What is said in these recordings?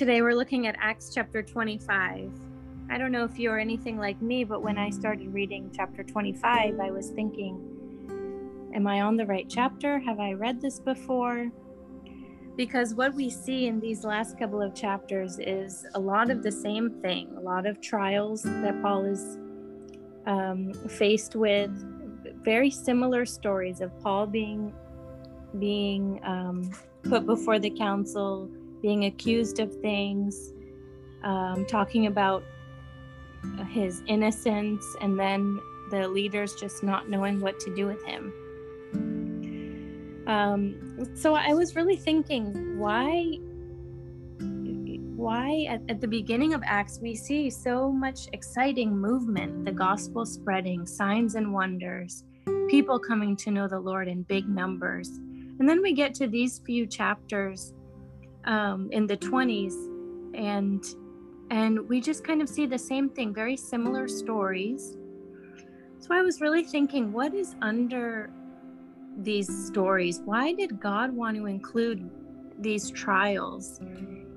Today we're looking at Acts chapter 25. I don't know if you're anything like me, but when I started reading chapter 25, I was thinking, Am I on the right chapter? Have I read this before? Because what we see in these last couple of chapters is a lot of the same thing, a lot of trials that Paul is um, faced with, very similar stories of Paul being being um, put before the council, being accused of things, um, talking about his innocence, and then the leaders just not knowing what to do with him. Um, so I was really thinking, why, why at, at the beginning of Acts we see so much exciting movement, the gospel spreading, signs and wonders, people coming to know the Lord in big numbers, and then we get to these few chapters um, in the 20s, and and we just kind of see the same thing, very similar stories. So I was really thinking, what is under these stories? Why did God want to include these trials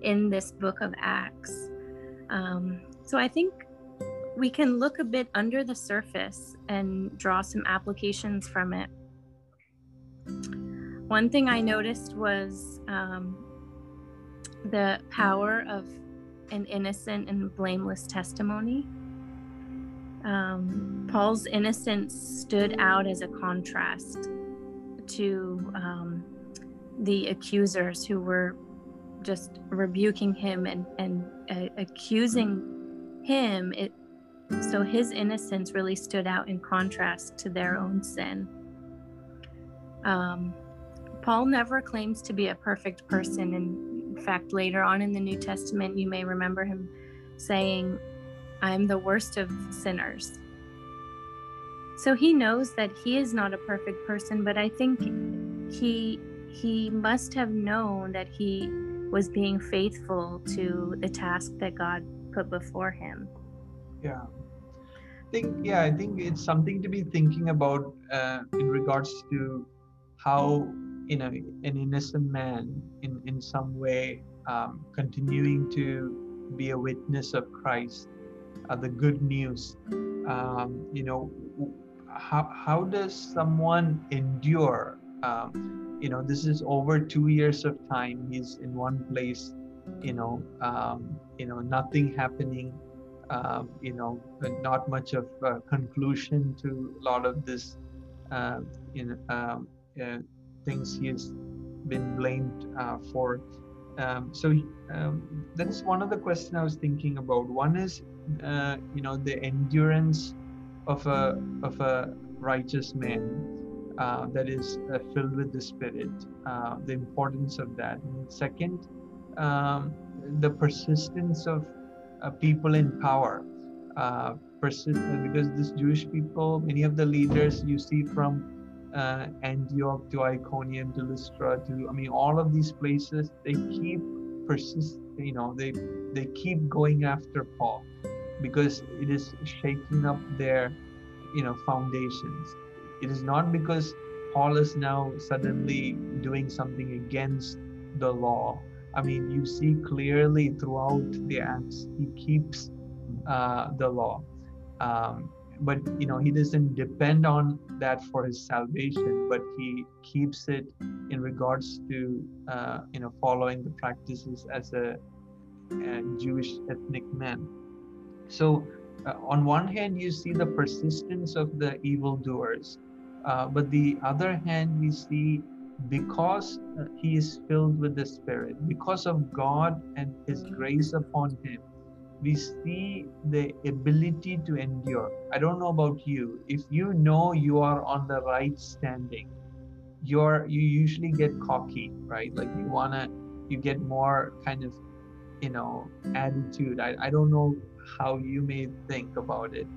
in this book of Acts? Um, so I think we can look a bit under the surface and draw some applications from it. One thing I noticed was um, the power of an innocent and blameless testimony. Um, Paul's innocence stood out as a contrast to um, the accusers who were just rebuking him and, and uh, accusing him. It, so his innocence really stood out in contrast to their own sin. Um, Paul never claims to be a perfect person. And fact, later on in the New Testament, you may remember him saying, I'm the worst of sinners. So he knows that he is not a perfect person, but I think he he must have known that he was being faithful to the task that God put before him. Yeah. I think yeah, I think it's something to be thinking about uh, in regards to how you know an innocent man in in some way um, continuing to be a witness of christ uh, the good news. Um, you know how, how does someone endure um, you know this is over two years of time he's in one place you know um, you know nothing happening um, you know not much of conclusion to a lot of this uh, you know um, uh, things he has been blamed uh, for. Um, so um, that is one of the questions I was thinking about. One is, uh, you know, the endurance of a of a righteous man uh, that is uh, filled with the Spirit. Uh, the importance of that. And second, um, the persistence of uh, people in power. persist because this Jewish people, many of the leaders you see from uh, Antioch to Iconium to Lystra to I mean all of these places they keep persist you know they they keep going after Paul because it is shaking up their you know foundations. It is not because Paul is now suddenly doing something against the law. I mean, you see clearly throughout the Acts, he keeps uh, the law. Um, but you know he doesn't depend on that for his salvation but he keeps it in regards to uh, you know following the practices as a, a jewish ethnic man. So uh, on one hand you see the persistence of the evildoers uh, but the other hand we see because uh, he is filled with the spirit because of god and his grace upon him we see the ability to endure. I don't know about you. If you know you are on the right standing, you're you usually get cocky, right? Like you wanna you get more kind of you know attitude. I, I don't know how you may think about it.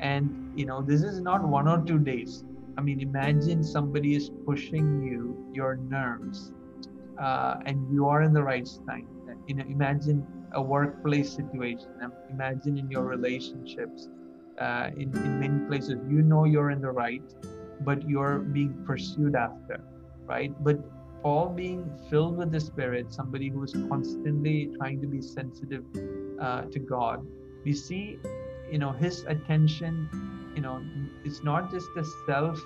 And you know, this is not one or two days. I mean, imagine somebody is pushing you, your nerves, uh, and you are in the right stand. You know, imagine a workplace situation. Imagine in your relationships, uh, in, in many places, you know you're in the right, but you're being pursued after, right? But Paul being filled with the Spirit, somebody who is constantly trying to be sensitive uh, to God, we see, you know, his attention, you know, it's not just a self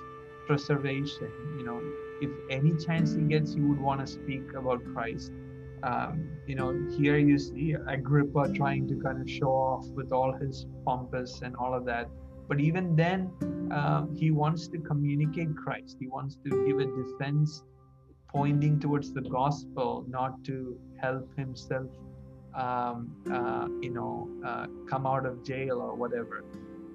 preservation. You know, if any chance he gets, he would want to speak about Christ. Um, you know, here you see Agrippa trying to kind of show off with all his pompous and all of that. But even then, uh, he wants to communicate Christ. He wants to give a defense pointing towards the gospel, not to help himself, um, uh, you know, uh, come out of jail or whatever.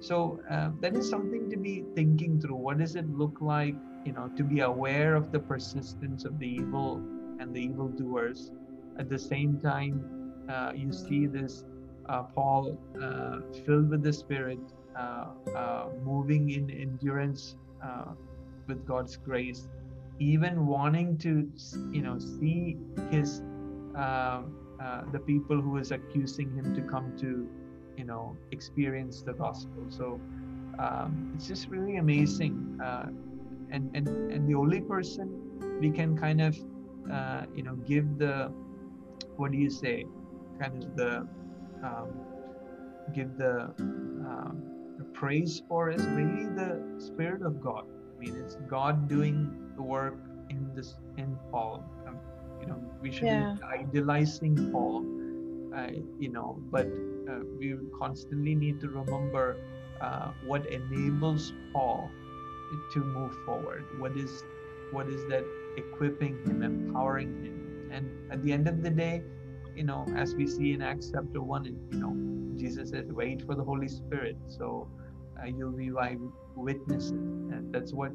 So uh, that is something to be thinking through. What does it look like, you know, to be aware of the persistence of the evil and the evildoers. At the same time, uh, you see this uh, Paul uh, filled with the Spirit, uh, uh, moving in endurance with God's grace, even wanting to, you know, see his the people who is accusing him to come to you know experience the gospel. So um, it's just really amazing and and and the only person we can kind of uh, you know give the what do you say kind of the um, give the, um, the praise for is really the spirit of god i mean it's god doing the work in this in paul um, you know we should yeah. be idealizing paul uh, you know but uh, we constantly need to remember uh, what enables Paul to move forward. What is what is that equipping him, empowering him? And at the end of the day, you know, as we see in Acts chapter one, you know, Jesus said, "Wait for the Holy Spirit." So uh, you'll be my witnesses, and that's what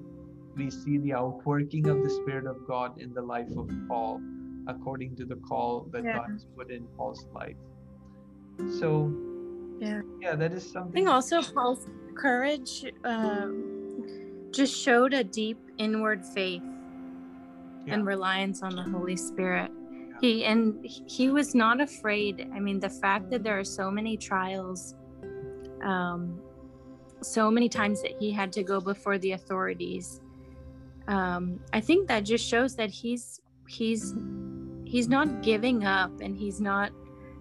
we see the outworking of the Spirit of God in the life of Paul, according to the call that yeah. God has put in Paul's life so yeah yeah that is something i think also paul's courage um, just showed a deep inward faith yeah. and reliance on the holy spirit yeah. he and he was not afraid i mean the fact that there are so many trials um, so many times that he had to go before the authorities um, i think that just shows that he's he's he's not giving up and he's not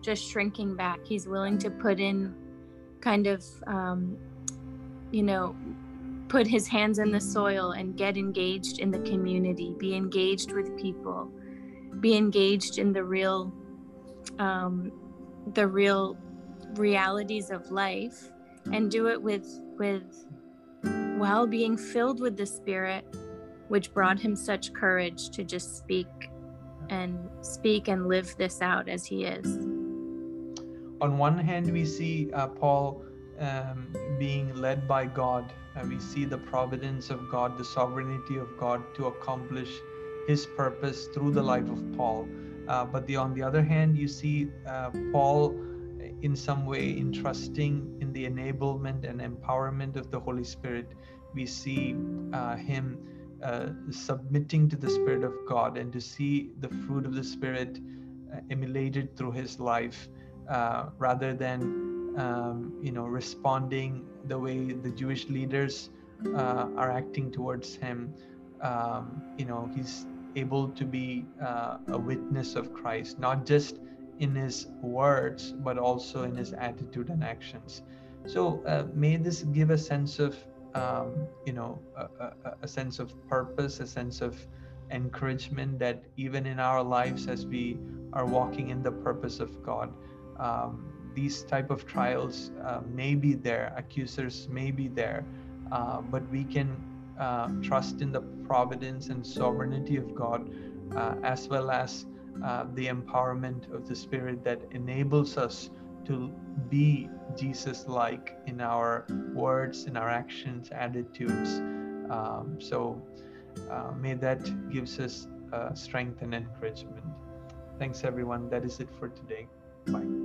just shrinking back. He's willing to put in kind of, um, you know, put his hands in the soil and get engaged in the community, be engaged with people, be engaged in the real, um, the real realities of life, and do it with with while being filled with the Spirit, which brought him such courage to just speak and speak and live this out as he is. On one hand, we see uh, Paul um, being led by God. Uh, we see the providence of God, the sovereignty of God to accomplish his purpose through the life of Paul. Uh, but the, on the other hand, you see uh, Paul in some way entrusting in the enablement and empowerment of the Holy Spirit. We see uh, him uh, submitting to the Spirit of God and to see the fruit of the Spirit emulated through his life uh, rather than um, you know responding the way the Jewish leaders uh, are acting towards him. Um, you know he's able to be uh, a witness of Christ, not just in his words but also in his attitude and actions. So uh, may this give a sense of um, you know a, a, a sense of purpose, a sense of encouragement that even in our lives as we are walking in the purpose of God um, these type of trials uh, may be there accusers may be there uh, but we can uh, trust in the providence and sovereignty of god uh, as well as uh, the empowerment of the spirit that enables us to be jesus like in our words in our actions attitudes. Um, so uh, may that gives us strength and encouragement. Thanks everyone. That is it for today. Bye